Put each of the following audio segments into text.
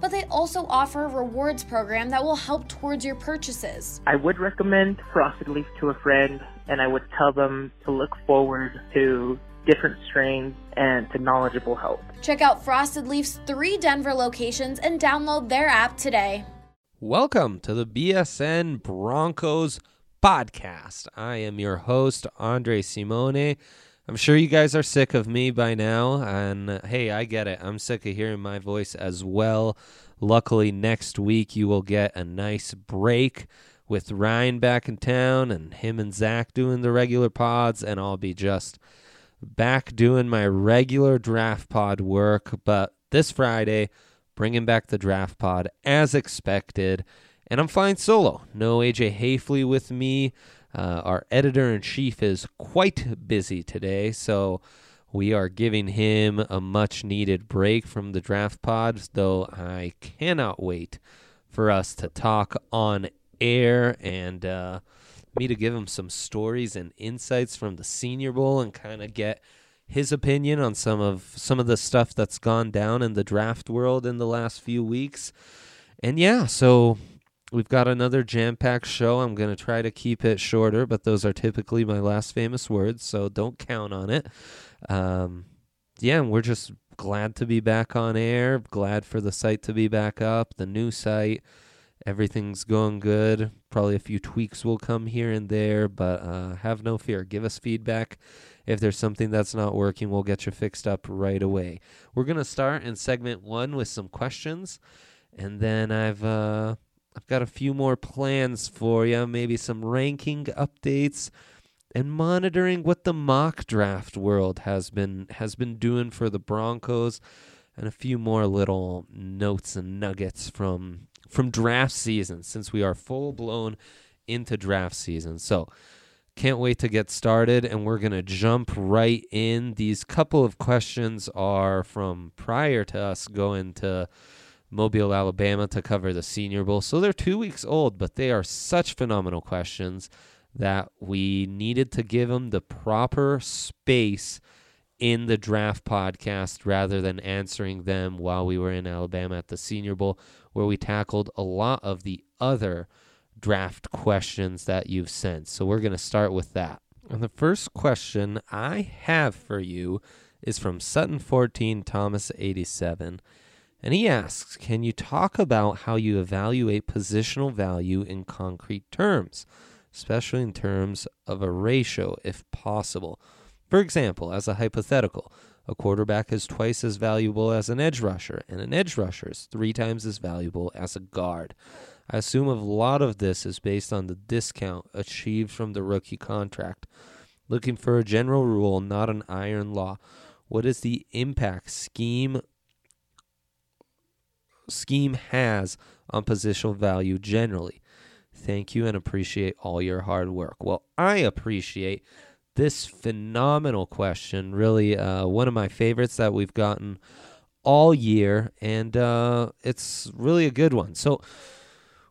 but they also offer a rewards program that will help towards your purchases. I would recommend Frosted Leaf to a friend, and I would tell them to look forward to different strains and to knowledgeable help. Check out Frosted Leaf's three Denver locations and download their app today. Welcome to the BSN Broncos podcast. I am your host, Andre Simone. I'm sure you guys are sick of me by now, and hey, I get it. I'm sick of hearing my voice as well. Luckily, next week you will get a nice break with Ryan back in town and him and Zach doing the regular pods, and I'll be just back doing my regular draft pod work. But this Friday, bringing back the draft pod as expected, and I'm flying solo. No AJ Haefele with me. Uh, our editor in chief is quite busy today, so we are giving him a much needed break from the draft pods, though I cannot wait for us to talk on air and uh, me to give him some stories and insights from the Senior Bowl and kind of get his opinion on some of some of the stuff that's gone down in the draft world in the last few weeks. And yeah, so We've got another jam packed show. I'm going to try to keep it shorter, but those are typically my last famous words, so don't count on it. Um, yeah, we're just glad to be back on air, glad for the site to be back up, the new site. Everything's going good. Probably a few tweaks will come here and there, but uh, have no fear. Give us feedback. If there's something that's not working, we'll get you fixed up right away. We're going to start in segment one with some questions, and then I've. Uh, I've got a few more plans for you, maybe some ranking updates and monitoring what the mock draft world has been has been doing for the Broncos and a few more little notes and nuggets from from draft season since we are full blown into draft season. So, can't wait to get started and we're going to jump right in. These couple of questions are from prior to us going to Mobile, Alabama to cover the Senior Bowl. So they're two weeks old, but they are such phenomenal questions that we needed to give them the proper space in the draft podcast rather than answering them while we were in Alabama at the Senior Bowl, where we tackled a lot of the other draft questions that you've sent. So we're going to start with that. And the first question I have for you is from Sutton 14 Thomas 87. And he asks Can you talk about how you evaluate positional value in concrete terms, especially in terms of a ratio, if possible? For example, as a hypothetical, a quarterback is twice as valuable as an edge rusher, and an edge rusher is three times as valuable as a guard. I assume a lot of this is based on the discount achieved from the rookie contract. Looking for a general rule, not an iron law. What is the impact scheme scheme has on positional value generally. Thank you and appreciate all your hard work. Well, I appreciate this phenomenal question. Really, uh, one of my favorites that we've gotten all year, and uh, it's really a good one. So,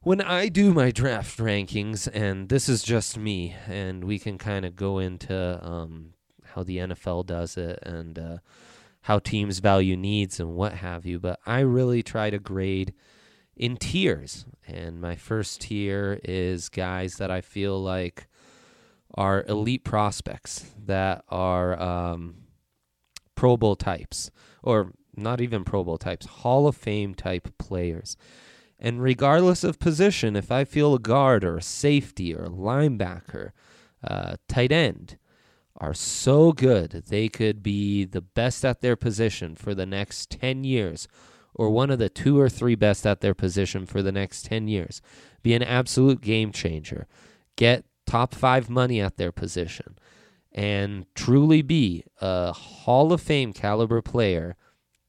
when I do my draft rankings, and this is just me, and we can kind of go into um, how the NFL does it and uh, how teams value needs and what have you, but I really try to grade in tiers. And my first tier is guys that I feel like are elite prospects that are um, Pro Bowl types, or not even Pro Bowl types, Hall of Fame type players. And regardless of position, if I feel a guard or a safety or a linebacker, uh, tight end, are so good they could be the best at their position for the next 10 years or one of the two or three best at their position for the next 10 years. Be an absolute game changer. Get top 5 money at their position and truly be a Hall of Fame caliber player.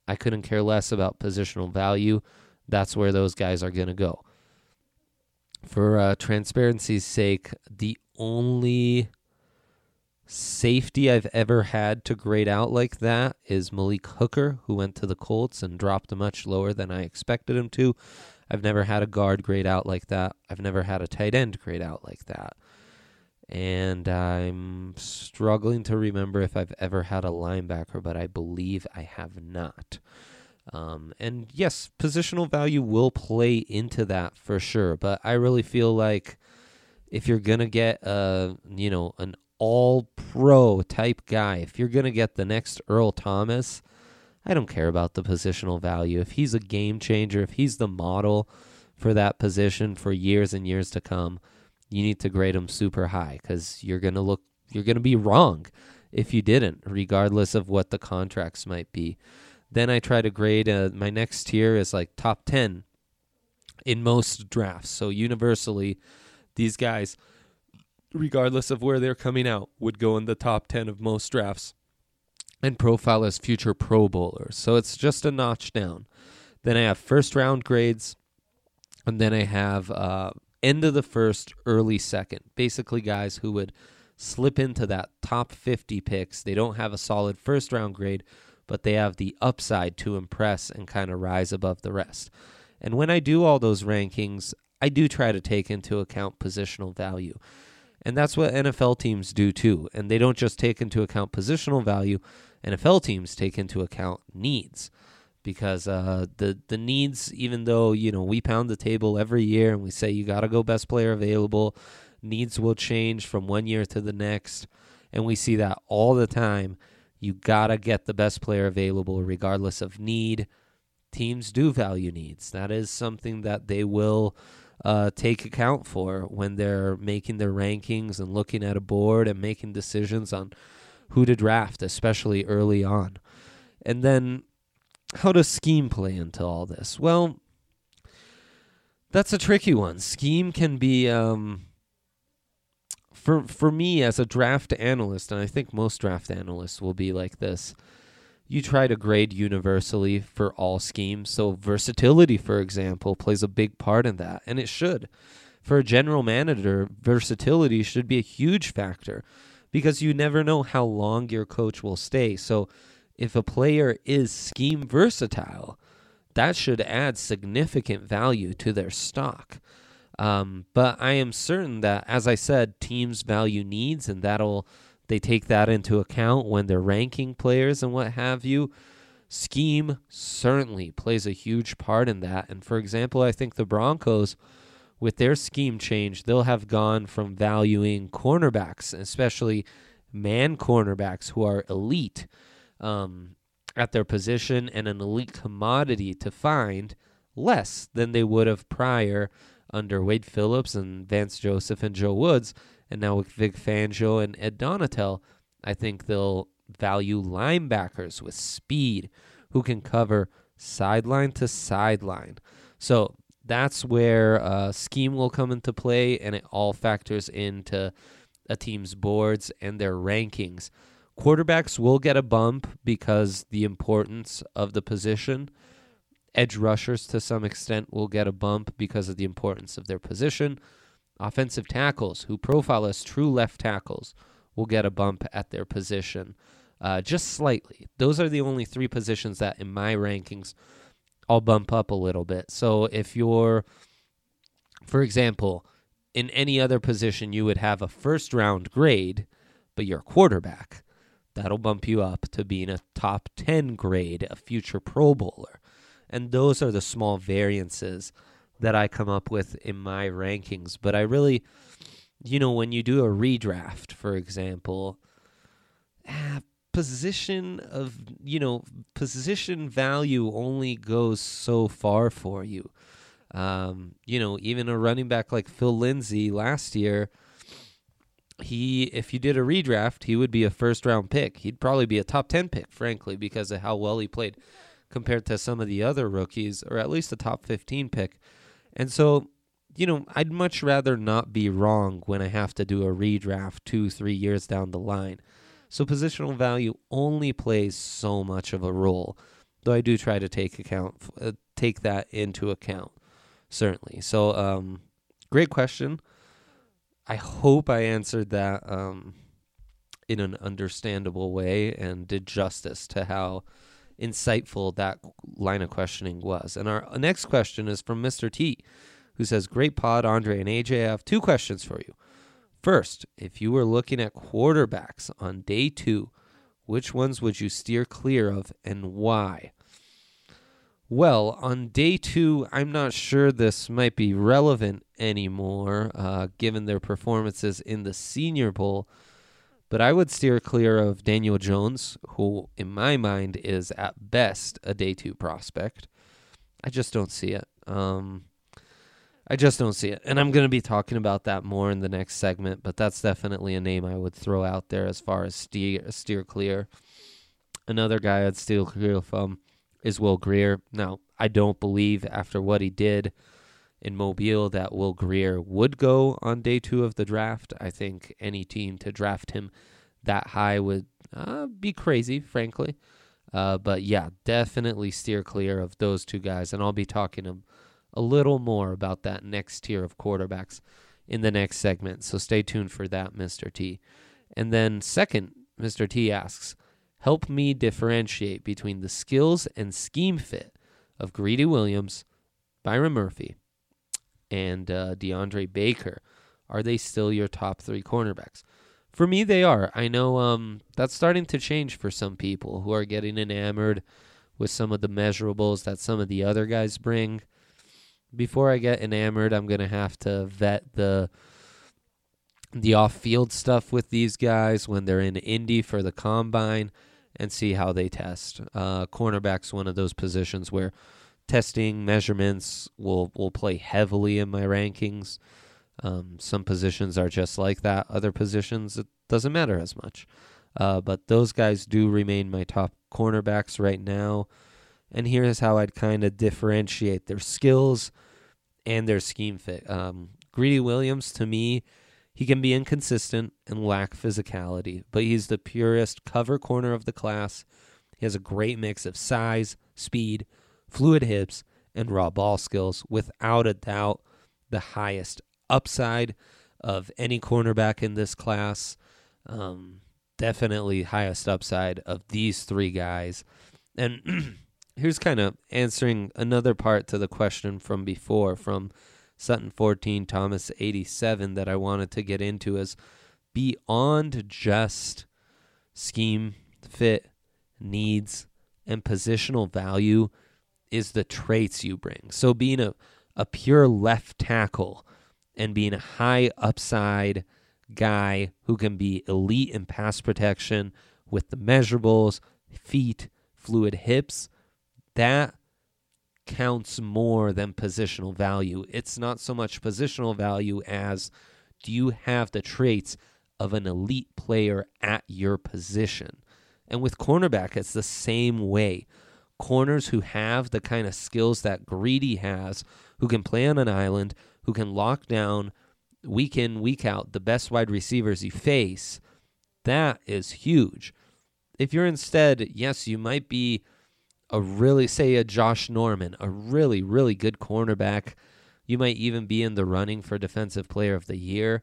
I couldn't care less about positional value. that's where those guys are going to go. For uh, transparency's sake, the only safety I've ever had to grade out like that is Malik Hooker, who went to the Colts and dropped much lower than I expected him to. I've never had a guard grade out like that. I've never had a tight end grade out like that. And I'm struggling to remember if I've ever had a linebacker, but I believe I have not. Um, and yes, positional value will play into that for sure. But I really feel like if you're gonna get a you know an all pro type guy, if you're gonna get the next Earl Thomas, I don't care about the positional value. If he's a game changer, if he's the model for that position for years and years to come, you need to grade him super high because you're gonna look you're gonna be wrong if you didn't, regardless of what the contracts might be. Then I try to grade. Uh, my next tier is like top 10 in most drafts. So universally, these guys, regardless of where they're coming out, would go in the top 10 of most drafts and profile as future Pro Bowlers. So it's just a notch down. Then I have first round grades, and then I have uh, end of the first, early second. Basically, guys who would slip into that top 50 picks. They don't have a solid first round grade, but they have the upside to impress and kind of rise above the rest. And when I do all those rankings, I do try to take into account positional value. And that's what NFL teams do too. And they don't just take into account positional value, NFL teams take into account needs. Because uh, the the needs, even though you know we pound the table every year and we say you got to go best player available, needs will change from one year to the next, and we see that all the time. You got to get the best player available regardless of need. Teams do value needs. That is something that they will uh, take account for when they're making their rankings and looking at a board and making decisions on who to draft, especially early on. And then, how does scheme play into all this? Well, that's a tricky one. Scheme can be um, for for me as a draft analyst, and I think most draft analysts will be like this. You try to grade universally for all schemes. So versatility, for example, plays a big part in that, and it should. For a general manager, versatility should be a huge factor because you never know how long your coach will stay. So if a player is scheme versatile, that should add significant value to their stock. Um, but I am certain that, as I said, teams value needs, and that'll they take that into account when they're ranking players and what have you. Scheme certainly plays a huge part in that. And for example, I think the Broncos, with their scheme change, they'll have gone from valuing cornerbacks, especially man cornerbacks who are elite um, at their position and an elite commodity to find, less than they would have prior under Wade Phillips and Vance Joseph and Joe Woods, and now with Vic Fangio and Ed Donatell, I think they'll value linebackers with speed who can cover sideline to sideline. So that's where uh, scheme will come into play, and it all factors into a team's boards and their rankings. Quarterbacks will get a bump because the importance of the position Edge rushers, to some extent, will get a bump because of the importance of their position. Offensive tackles, who profile as true left tackles, will get a bump at their position, uh, just slightly. Those are the only three positions that, in my rankings, I'll bump up a little bit. So if you're, for example, in any other position, you would have a first round grade, but you're a quarterback. That'll bump you up to being a top 10 grade, a future Pro Bowler. And those are the small variances that I come up with in my rankings. But I really, you know, when you do a redraft, for example, ah, position of, you know, position value only goes so far for you. Um, you know, even a running back like Phil Lindsay last year, he if you did a redraft, he would be a first round pick. He'd probably be a top 10 pick, frankly, because of how well he played compared to some of the other rookies, or at least a top 15 pick. And so, you know, I'd much rather not be wrong when I have to do a redraft two, three years down the line. So positional value only plays so much of a role, though I do try to take account uh, take that into account, certainly. So, um, great question. I hope I answered that um, in an understandable way and did justice to how insightful that line of questioning was. And our next question is from Mr. T, who says, Great pod, Andre and AJ. I have two questions for you. First, if you were looking at quarterbacks on day two, which ones would you steer clear of and why? Well, on day two, I'm not sure this might be relevant anymore, uh, given their performances in the Senior Bowl. But I would steer clear of Daniel Jones, who, in my mind, is at best a day two prospect. I just don't see it. Um, I just don't see it. And I'm going to be talking about that more in the next segment, but that's definitely a name I would throw out there as far as steer, steer clear. Another guy I'd steer clear from is Will Grier. Now, I don't believe after what he did in Mobile that Will Grier would go on day two of the draft. I think any team to draft him that high would uh, be crazy, frankly. Uh, but yeah, definitely steer clear of those two guys. And I'll be talking a, a little more about that next tier of quarterbacks in the next segment. So stay tuned for that, Mr. T. And then, second, Mr. T asks, help me differentiate between the skills and scheme fit of Greedy Williams, Byron Murphy, and uh, DeAndre Baker. Are they still your top three cornerbacks? For me, they are. I know um, that's starting to change for some people who are getting enamored with some of the measurables that some of the other guys bring. Before I get enamored, I'm gonna have to vet the the off-field stuff with these guys when they're in Indy for the combine and see how they test. Uh, cornerback's one of those positions where testing measurements will will play heavily in my rankings. Um, some positions are just like that. Other positions it doesn't matter as much. Uh, but those guys do remain my top cornerbacks right now. And here's how I'd kind of differentiate their skills and their scheme fit. Um, Greedy Williams, to me, he can be inconsistent and lack physicality, but he's the purest cover corner of the class. He has a great mix of size, speed, fluid hips, and raw ball skills. Without a doubt, the highest upside of any cornerback in this class. Um, definitely highest upside of these three guys. And here's kind of answering another part to the question from before from Sutton 14, Thomas 87 that I wanted to get into is beyond just scheme, fit, needs, and positional value is the traits you bring. So being a, a pure left tackle and being a high upside guy who can be elite in pass protection with the measurables, feet, fluid hips, that counts more than positional value. It's not so much positional value as do you have the traits of an elite player at your position? And with cornerback, it's the same way. Corners who have the kind of skills that Greedy has, who can play on an island, who can lock down week in, week out the best wide receivers you face, that is huge. If you're instead, yes, you might be a really, say, a Josh Norman, a really, really good cornerback. You might even be in the running for Defensive Player of the Year,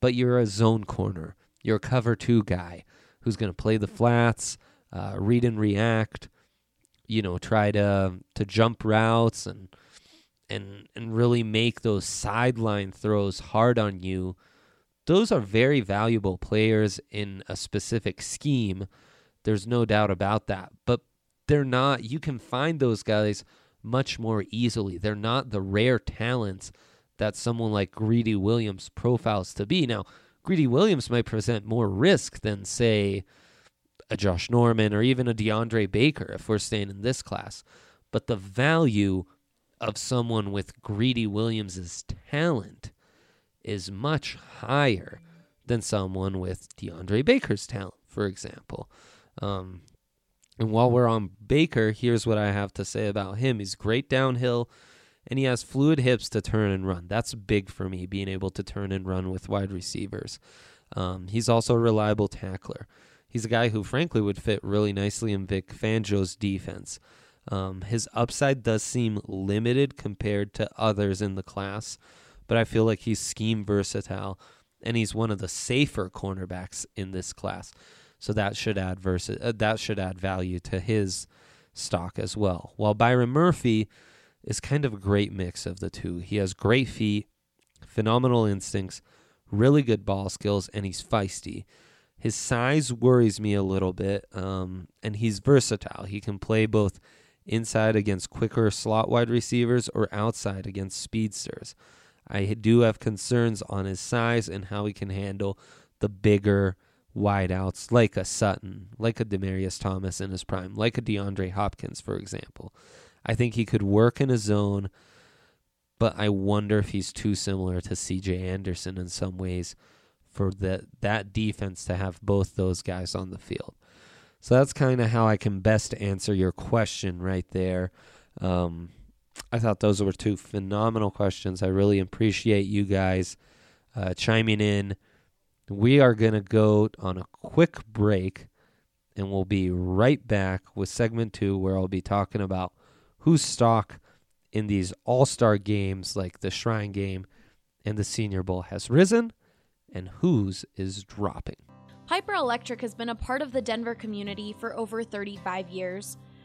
but you're a zone corner. You're a cover two guy who's going to play the flats, uh, read and react, you know, try to to jump routes and and and really make those sideline throws hard on you. Those are very valuable players in a specific scheme. There's no doubt about that. But they're not you can find those guys much more easily. They're not the rare talents that someone like Greedy Williams profiles to be. Now, Greedy Williams might present more risk than say a Josh Norman or even a DeAndre Baker if we're staying in this class. But the value of someone with Greedy Williams's talent is much higher than someone with DeAndre Baker's talent, for example. Um, and while we're on Baker, here's what I have to say about him. He's great downhill and he has fluid hips to turn and run. That's big for me, being able to turn and run with wide receivers. Um, he's also a reliable tackler. He's a guy who, frankly, would fit really nicely in Vic Fangio's defense. Um, his upside does seem limited compared to others in the class, but I feel like he's scheme versatile and he's one of the safer cornerbacks in this class. So that should add versa- uh, that should add value to his stock as well. While Byron Murphy is kind of a great mix of the two. He has great feet, phenomenal instincts, really good ball skills, and he's feisty. His size worries me a little bit, um, and he's versatile. He can play both inside against quicker slot wide receivers or outside against speedsters. I do have concerns on his size and how he can handle the bigger wideouts like a Sutton, like a Demaryius Thomas in his prime, like a DeAndre Hopkins, for example. I think he could work in a zone, but I wonder if he's too similar to CJ Anderson in some ways for that that defense to have both those guys on the field. So that's kind of how I can best answer your question right there. Um, I thought those were two phenomenal questions. I really appreciate you guys uh, chiming in. We are going to go on a quick break and we'll be right back with segment two where I'll be talking about whose stock in these all star games like the Shrine game and the Senior Bowl has risen and whose is dropping. Piper Electric has been a part of the Denver community for over 35 years.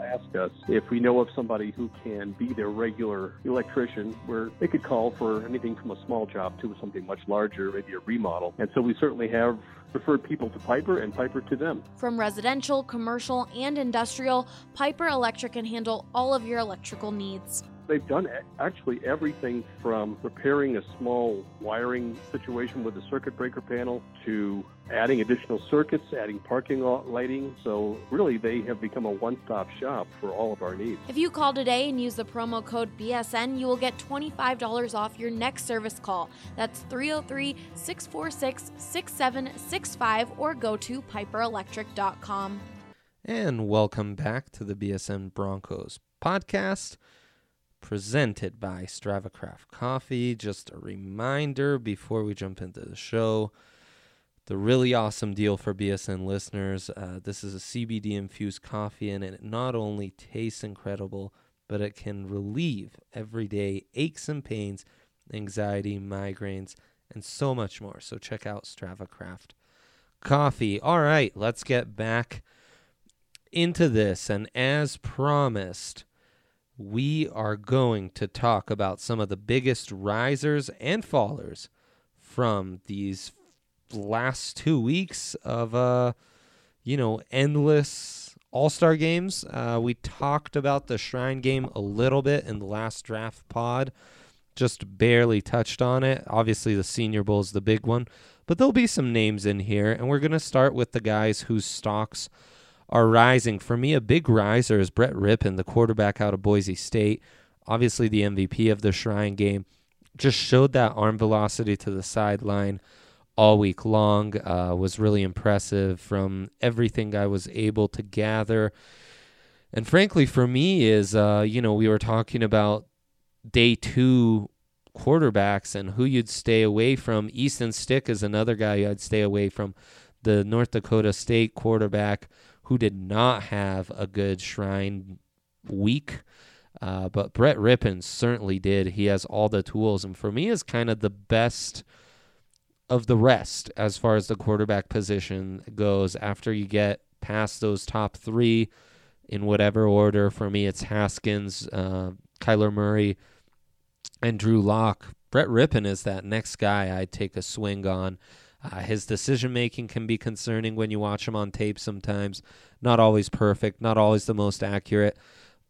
ask us if we know of somebody who can be their regular electrician, where they could call for anything from a small job to something much larger, maybe a remodel. And so we certainly have referred people to Piper and Piper to them. From residential, commercial, and industrial, Piper Electric can handle all of your electrical needs. They've done actually everything from repairing a small wiring situation with a circuit breaker panel to adding additional circuits, adding parking lighting. So really, they have become a one-stop shop for all of our needs. If you call today and use the promo code BSN, you will get $25 off your next service call. That's 303-646-6765 or go to piperelectric.com. And welcome back to the BSN Broncos podcast presented by StravaCraft Coffee. Just a reminder before we jump into the show the really awesome deal for BSN listeners. Uh, this is a CBD infused coffee, and it not only tastes incredible, but it can relieve everyday aches and pains, anxiety, migraines, and so much more. So check out StravaCraft Coffee. All right, let's get back into this. And as promised, we are going to talk about some of the biggest risers and fallers from these last two weeks of uh you know endless all-star games uh, we talked about the shrine game a little bit in the last draft pod just barely touched on it obviously the senior bowl is the big one but there'll be some names in here and we're going to start with the guys whose stocks are rising. For me, a big riser is Brett Rypien, the quarterback out of Boise State, obviously the MVP of the Shrine game. Just showed that arm velocity to the sideline all week long. Uh, was really impressive from everything I was able to gather. And frankly, for me, is uh, you know we were talking about day two quarterbacks and who you'd stay away from. Easton Stick is another guy I'd stay away from. The North Dakota State quarterback who did not have a good Shrine week. Uh, but Brett Rypien certainly did. He has all the tools, and for me, is kind of the best of the rest as far as the quarterback position goes. After you get past those top three, in whatever order, for me, it's Haskins, uh, Kyler Murray, and Drew Lock. Brett Rypien is that next guy I'd take a swing on. Uh, his decision making can be concerning when you watch him on tape sometimes. Not always perfect, not always the most accurate,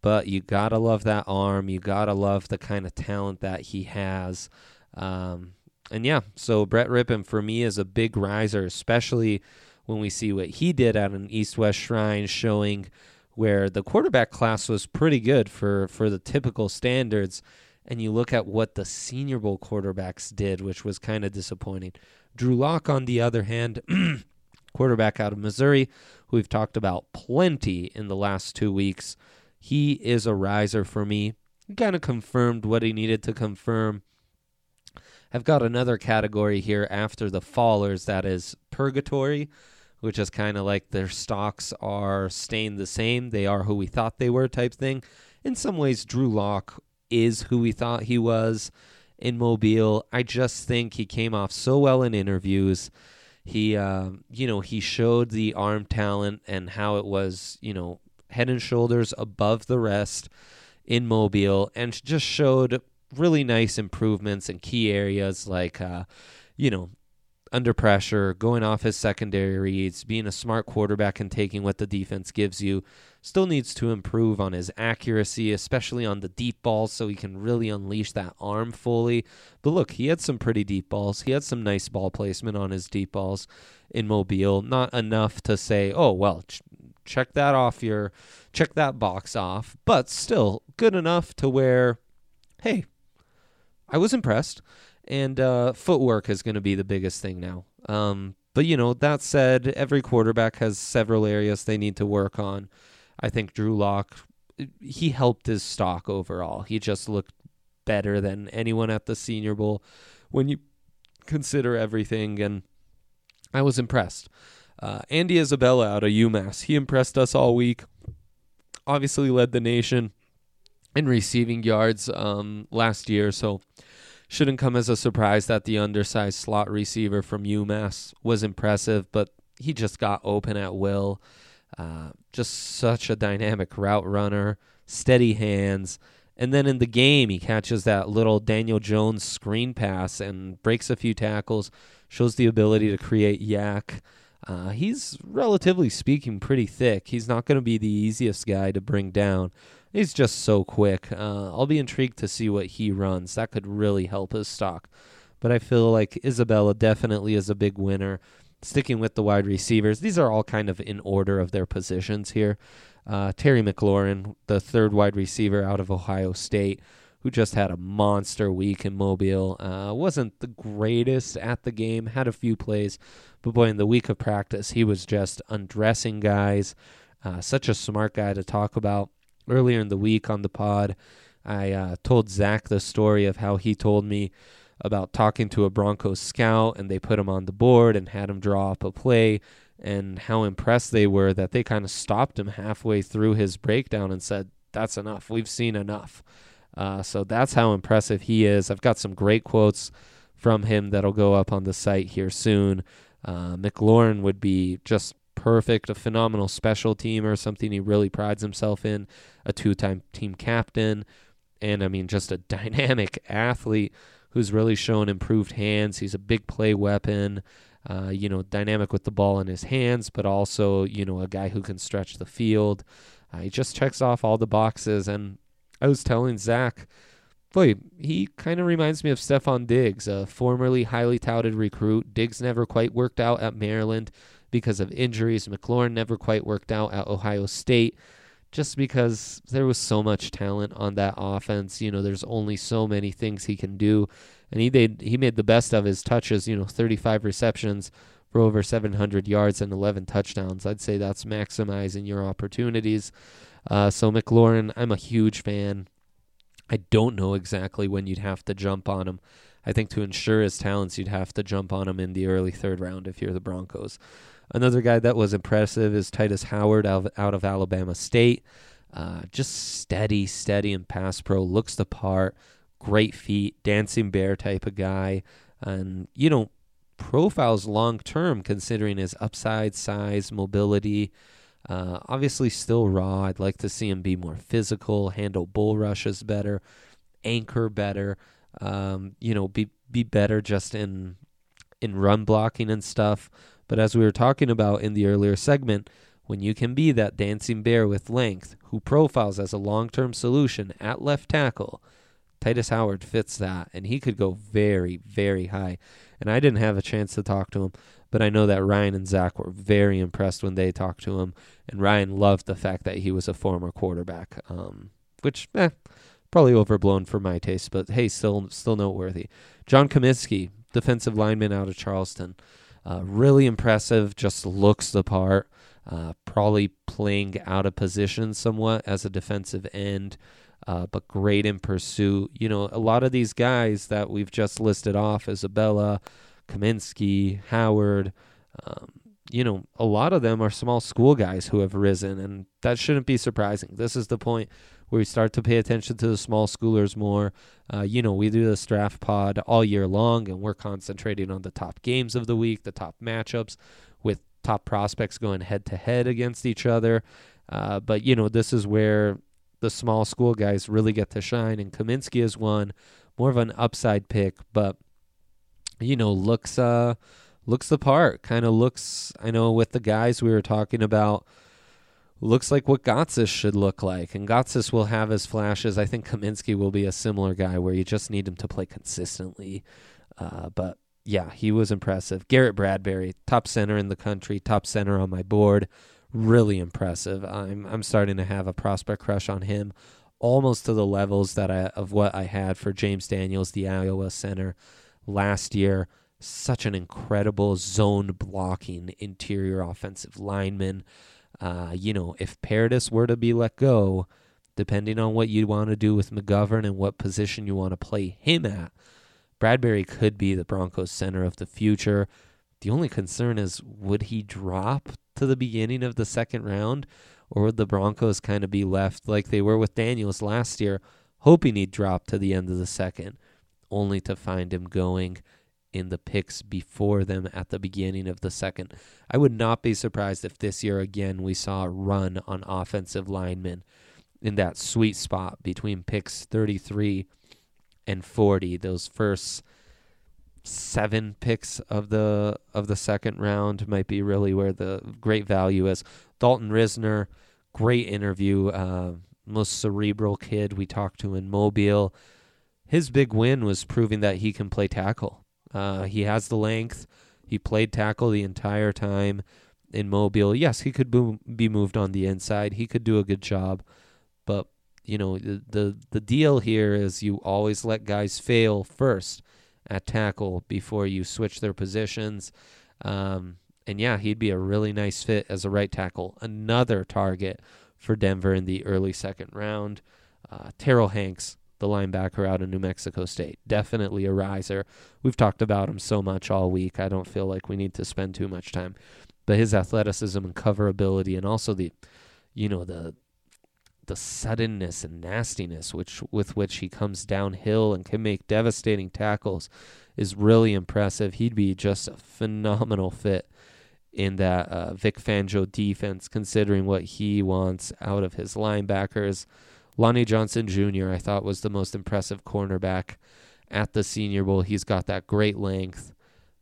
but you gotta love that arm. You gotta love the kind of talent that he has. Um, and yeah, so Brett Rypien for me is a big riser, especially when we see what he did at an East West Shrine, showing where the quarterback class was pretty good for, for the typical standards. And you look at what the Senior Bowl quarterbacks did, which was kind of disappointing. Drew Lock, on the other hand, quarterback out of Missouri, who we've talked about plenty in the last two weeks, he is a riser for me. He kind of confirmed what he needed to confirm. I've got another category here after the fallers that is purgatory, which is kind of like their stocks are staying the same. They are who we thought they were, type thing. In some ways, Drew Lock is who we thought he was in Mobile. I just think he came off so well in interviews. He, uh, you know, he showed the arm talent and how it was, you know, head and shoulders above the rest in Mobile, and just showed really nice improvements in key areas like, uh, you know, under pressure, going off his secondary reads, being a smart quarterback and taking what the defense gives you. Still needs to improve on his accuracy, especially on the deep balls, so he can really unleash that arm fully. But look, he had some pretty deep balls. He had some nice ball placement on his deep balls in Mobile. Not enough to say, oh, well, ch- check that off your, check that box off, but still good enough to where, hey, I was impressed and uh, footwork is going to be the biggest thing now. Um, but you know, that said, every quarterback has several areas they need to work on. I think Drew Lock, he helped his stock overall. He just looked better than anyone at the Senior Bowl when you consider everything, and I was impressed. Uh, Andy Isabella out of UMass, he impressed us all week. Obviously, led the nation in receiving yards um, last year, so shouldn't come as a surprise that the undersized slot receiver from UMass was impressive, but he just got open at will. Uh, just such a dynamic route runner, steady hands. And then in the game, he catches that little Daniel Jones screen pass and breaks a few tackles, shows the ability to create YAC. Uh, he's relatively speaking pretty thick. He's not going to be the easiest guy to bring down, He's just so quick. Uh, I'll be intrigued to see what he runs. That could really help his stock. But I feel like Isabella definitely is a big winner. Sticking with the wide receivers, these are all kind of in order of their positions here. Uh, Terry McLaurin, the third wide receiver out of Ohio State, who just had a monster week in Mobile. Uh, wasn't the greatest at the game, had a few plays, but boy, in the week of practice, he was just undressing guys. Uh, such a smart guy to talk about earlier in the week on the pod, I uh, told Zach the story of how he told me about talking to a Broncos scout and they put him on the board and had him draw up a play and how impressed they were that they kind of stopped him halfway through his breakdown and said, That's enough. We've seen enough. Uh, so that's how impressive he is. I've got some great quotes from him that'll go up on the site here soon. Uh, McLaurin would be just perfect, a phenomenal special teamer, something he really prides himself in, a two time team captain, and I mean, just a dynamic athlete who's really shown improved hands. He's a big play weapon, uh, you know, dynamic with the ball in his hands, but also, you know, a guy who can stretch the field. Uh, he just checks off all the boxes. And I was telling Zach, boy, he kind of reminds me of Stefon Diggs, a formerly highly touted recruit. Diggs never quite worked out at Maryland because of injuries. McLaurin never quite worked out at Ohio State just because there was so much talent on that offense. You know, there's only so many things he can do. And he made he made the best of his touches, you know, 35 receptions for over 700 yards and 11 touchdowns. I'd say that's maximizing your opportunities. Uh, so McLaurin, I'm a huge fan. I don't know exactly when you'd have to jump on him. I think to ensure his talents, you'd have to jump on him in the early third round if you're the Broncos. Another guy that was impressive is Tytus Howard out of, out of Alabama State. Uh, just steady, steady and pass pro, looks the part, great feet, dancing bear type of guy. And, you know, profiles long term considering his upside, size, mobility. Uh, obviously, still raw. I'd like to see him be more physical, handle bull rushes better, anchor better. Um, you know, be be better just in in run blocking and stuff. But as we were talking about in the earlier segment, when you can be that dancing bear with length who profiles as a long term solution at left tackle, Tytus Howard fits that, and he could go very, very high. And I didn't have a chance to talk to him, but I know that Ryan and Zach were very impressed when they talked to him, and Ryan loved the fact that he was a former quarterback, um, which eh, probably overblown for my taste, but hey, still still noteworthy. John Cominsky, defensive lineman out of Charleston, uh, really impressive. Just looks the part. Uh, probably playing out of position somewhat as a defensive end uh, but great in pursuit. You know, a lot of these guys that we've just listed off Isabella, Cominsky, Howard, um, you know, a lot of them are small school guys who have risen, and that shouldn't be surprising. This is the point we start to pay attention to the small schoolers more. Uh, you know, we do this draft pod all year long, and we're concentrating on the top games of the week, the top matchups, with top prospects going head to head against each other. Uh, but you know, this is where the small school guys really get to shine. And Cominsky is one, more of an upside pick, but you know looks uh looks the part. Kind of looks. I know with the guys we were talking about. Looks like what Gotsis should look like. And Gotsis will have his flashes. I think Cominsky will be a similar guy where you just need him to play consistently. Uh, but yeah, he was impressive. Garrett Bradbury, top center in the country, top center on my board really impressive. I'm I'm starting to have a prospect crush on him, almost to the levels that I of what I had for James Daniels, the Iowa center, last year. Such an incredible zone blocking interior offensive lineman. Uh, you know, if Paradis were to be let go, depending on what you want to do with McGovern and what position you want to play him at, Bradbury could be the Broncos center of the future. The only concern is would he drop to the beginning of the second round, or would the Broncos kind of be left like they were with Daniels last year, hoping he'd drop to the end of the second, only to find him going in the picks before them at the beginning of the second? I would not be surprised if this year again we saw a run on offensive linemen in that sweet spot between picks 33 and 40, those first seven picks of the of the second round might be really where the great value is. Dalton Risner, great interview, uh, most cerebral kid we talked to in Mobile. His big win was proving that he can play tackle. Uh, he has the length. He played tackle the entire time in Mobile. Yes, he could be moved on the inside. He could do a good job, but you know the the, the deal here is you always let guys fail first at tackle before you switch their positions. Um, and yeah, he'd be a really nice fit as a right tackle. Another target for Denver in the early second round. Uh, Terrill Hanks, the linebacker out of New Mexico State, definitely a riser. We've talked about him so much all week. I don't feel like we need to spend too much time. But his athleticism and cover ability, and also the, you know, the the suddenness and nastiness which with which he comes downhill and can make devastating tackles is really impressive. He'd be just a phenomenal fit in that uh, Vic Fangio defense, considering what he wants out of his linebackers. Lonnie Johnson Jr., I thought, was the most impressive cornerback at the Senior Bowl. He's got that great length,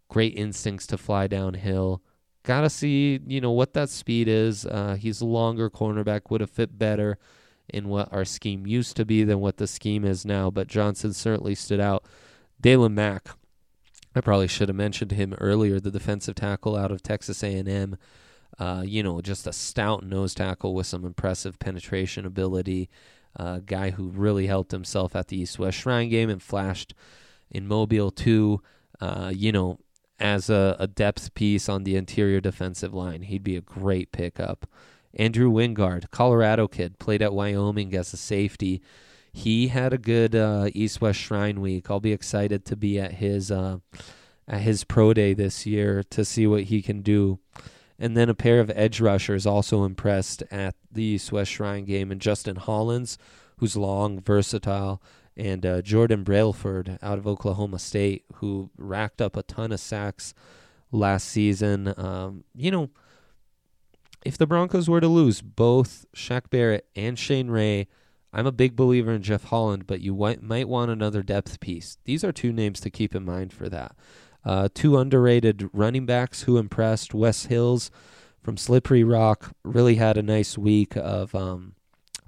great instincts to fly downhill. Got to see, you know, what that speed is. Uh, he's a longer cornerback, would have fit better in what our scheme used to be than what the scheme is now. But Johnson certainly stood out. Daylon Mack, I probably should have mentioned him earlier. The defensive tackle out of Texas A&M. Uh, you know, just a stout nose tackle with some impressive penetration ability. A uh, guy who really helped himself at the East West Shrine game and flashed in Mobile too. Uh, you know, as a, a, depth piece on the interior defensive line. He'd be a great pickup. Andrew Wingard, Colorado kid, played at Wyoming as a safety. He had a good uh, East West Shrine week. I'll be excited to be at his uh, at his pro day this year to see what he can do. And then a pair of edge rushers also impressed at the East West Shrine game, and Justin Hollins, who's long, versatile, and uh, Jordan Brailford out of Oklahoma State, who racked up a ton of sacks last season. Um, you know, if the Broncos were to lose both Shaq Barrett and Shane Ray, I'm a big believer in Jeff Holland, but you might want another depth piece. These are two names to keep in mind for that. Uh, two underrated running backs who impressed. Wes Hills from Slippery Rock really had a nice week of um,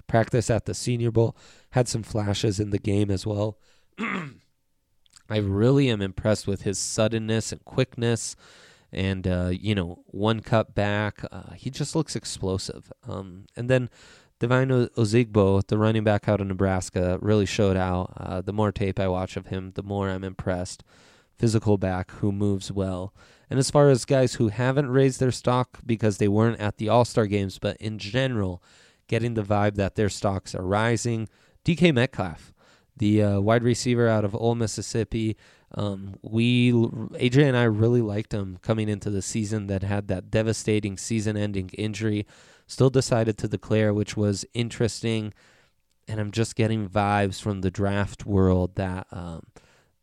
practice at the Senior Bowl, had some flashes in the game as well. I really am impressed with his suddenness and quickness. And, uh, you know, one cut back, uh, he just looks explosive. Um, and then Devine Ozigbo, the running back out of Nebraska, really showed out. Uh, the more tape I watch of him, the more I'm impressed. Physical back who moves well. And as far as guys who haven't raised their stock because they weren't at the All Star games, but in general, getting the vibe that their stocks are rising, DK Metcalf, the uh, wide receiver out of Ole Mississippi. Um, we AJ and I really liked him coming into the season that had that devastating season-ending injury. Still decided to declare, which was interesting. And I'm just getting vibes from the draft world that um,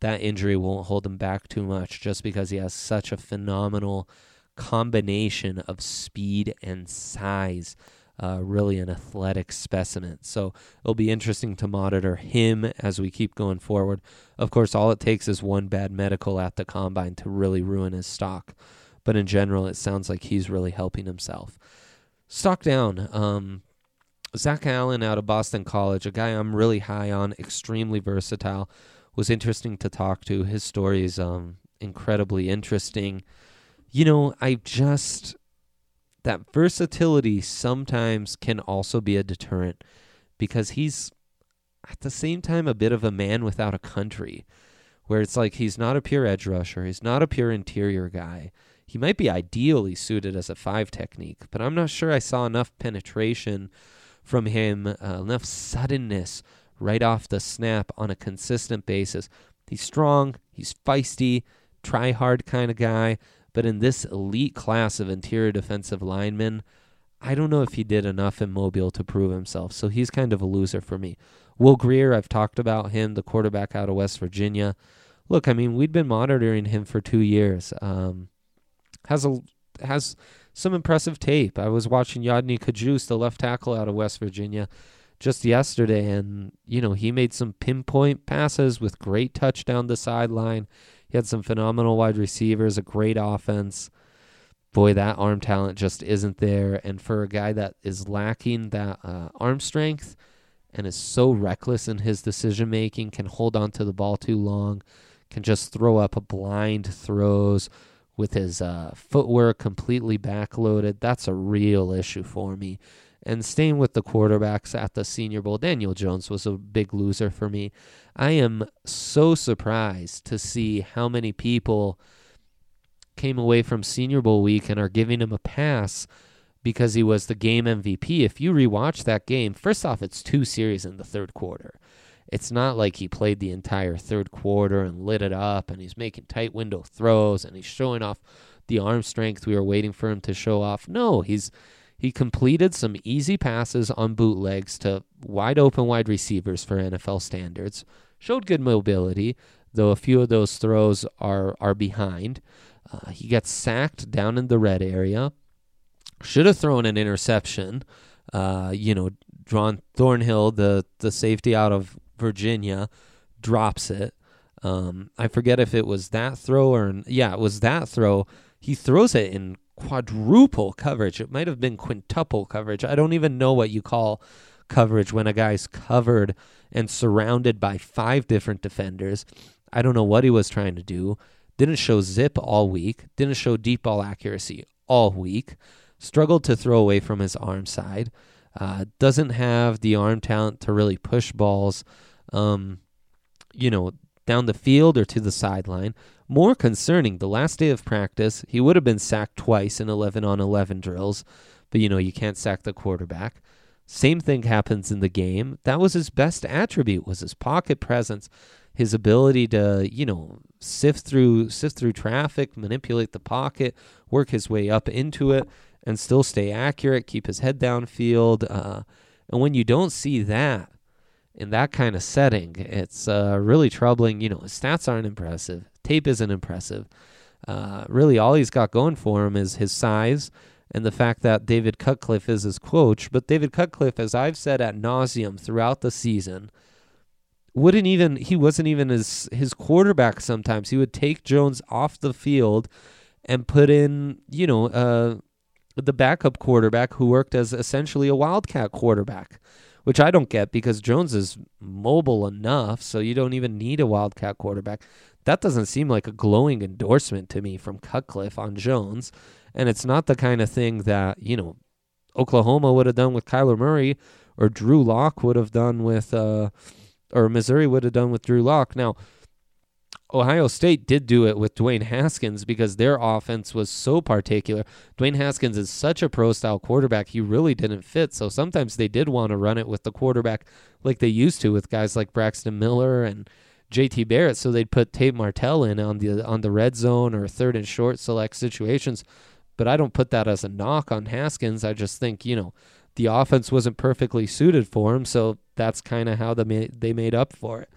that injury won't hold him back too much, just because he has such a phenomenal combination of speed and size uh, really an athletic specimen. So it'll be interesting to monitor him as we keep going forward. Of course, all it takes is one bad medical at the combine to really ruin his stock. But in general, it sounds like he's really helping himself. Stock down. Um, Zach Allen out of Boston College, a guy I'm really high on, extremely versatile, was interesting to talk to. His story is um, incredibly interesting. You know, I just that versatility sometimes can also be a deterrent because he's at the same time a bit of a man without a country where it's like he's not a pure edge rusher, he's not a pure interior guy. He might be ideally suited as a five technique, but I'm not sure I saw enough penetration from him, uh, enough suddenness right off the snap on a consistent basis. He's strong, he's feisty, try hard kind of guy, but in this elite class of interior defensive linemen, I don't know if he did enough in Mobile to prove himself. So he's kind of a loser for me. Will Grier, I've talked about him, the quarterback out of West Virginia. Look, I mean, we'd been monitoring him for two years. Um, has a has some impressive tape. I was watching Yodny Cajuste, the left tackle out of West Virginia, just yesterday, and you know he made some pinpoint passes with great touch down the sideline. He had some phenomenal wide receivers, a great offense. Boy, that arm talent just isn't there. And for a guy that is lacking that uh, arm strength and is so reckless in his decision making, can hold on to the ball too long, can just throw up a blind throws with his uh, footwork completely backloaded. That's a real issue for me. And staying with the quarterbacks at the Senior Bowl, Daniel Jones was a big loser for me. I am so surprised to see how many people came away from Senior Bowl week and are giving him a pass because he was the game MVP. If you rewatch that game, first off, it's two series in the third quarter. It's not like he played the entire third quarter and lit it up and he's making tight window throws and he's showing off the arm strength we were waiting for him to show off. No, he's he completed some easy passes on bootlegs to wide open wide receivers for NFL standards. Showed good mobility, though a few of those throws are are behind. Uh, he gets sacked down in the red area. Should have thrown an interception. Uh, you know, Juan Thornhill, the the safety out of Virginia, drops it. Um, I forget if it was that throw or yeah, it was that throw. He throws it in quadruple coverage. It might have been quintuple coverage. I don't even know what you call coverage when a guy's covered and surrounded by five different defenders. I don't know what he was trying to do. Didn't show zip all week. Didn't show deep ball accuracy all week. Struggled to throw away from his arm side. Uh, doesn't have the arm talent to really push balls, um, you know, down the field or to the sideline. More concerning, the last day of practice, he would have been sacked twice in 11 on 11 drills, but you know, you can't sack the quarterback. Same thing happens in the game. That was his best attribute was his pocket presence, his ability to, you know, sift through sift through traffic, manipulate the pocket, work his way up into it and still stay accurate, keep his head downfield. Uh, and when you don't see that in that kind of setting, it's uh, really troubling. You know, his stats aren't impressive tape isn't impressive. Uh, really, all he's got going for him is his size and the fact that David Cutcliffe is his coach. But David Cutcliffe, as I've said at nauseum throughout the season, wouldn't even he wasn't even his his quarterback. Sometimes he would take Jones off the field and put in, you know, uh, the backup quarterback who worked as essentially a wildcat quarterback which I don't get because Jones is mobile enough, so you don't even need a wildcat quarterback. That doesn't seem like a glowing endorsement to me from Cutcliffe on Jones. And it's not the kind of thing that, you know, Oklahoma would have done with Kyler Murray or Drew Lock would have done with, uh, or Missouri would have done with Drew Lock. Now, Ohio State did do it with Dwayne Haskins because their offense was so particular. Dwayne Haskins is such a pro style quarterback, he really didn't fit. So sometimes they did want to run it with the quarterback like they used to with guys like Braxton Miller and JT Barrett. So they'd put Tate Martell in on the on the red zone or third and short select situations. But I don't put that as a knock on Haskins. I just think, you know, the offense wasn't perfectly suited for him, so that's kind of how made, they made up for it.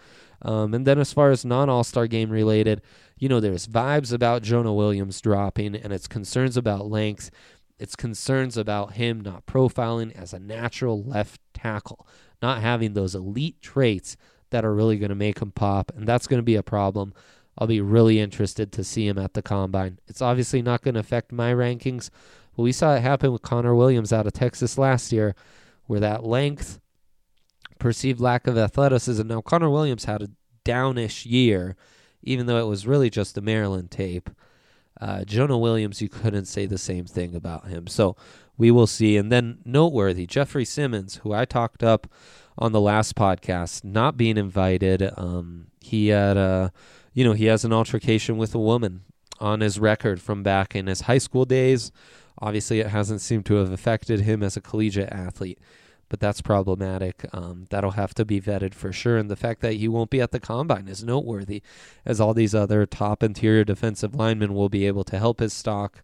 Um, and then as far as non All Star game related, you know, there's vibes about Jonah Williams dropping, and it's concerns about length. It's concerns about him not profiling as a natural left tackle, not having those elite traits that are really going to make him pop, and that's going to be a problem. I'll be really interested to see him at the combine. It's obviously not going to affect my rankings, but we saw it happen with Connor Williams out of Texas last year, where that length perceived lack of athleticism. Now, Connor Williams had a downish year, even though it was really just the Maryland tape. Uh, Jonah Williams, you couldn't say the same thing about him. So we will see. And then noteworthy, Jeffrey Simmons, who I talked up on the last podcast, not being invited. Um, he had a, you know, he has an altercation with a woman on his record from back in his high school days. Obviously, it hasn't seemed to have affected him as a collegiate athlete but that's problematic. Um, that'll have to be vetted for sure. And the fact that he won't be at the combine is noteworthy, as all these other top interior defensive linemen will be able to help his stock.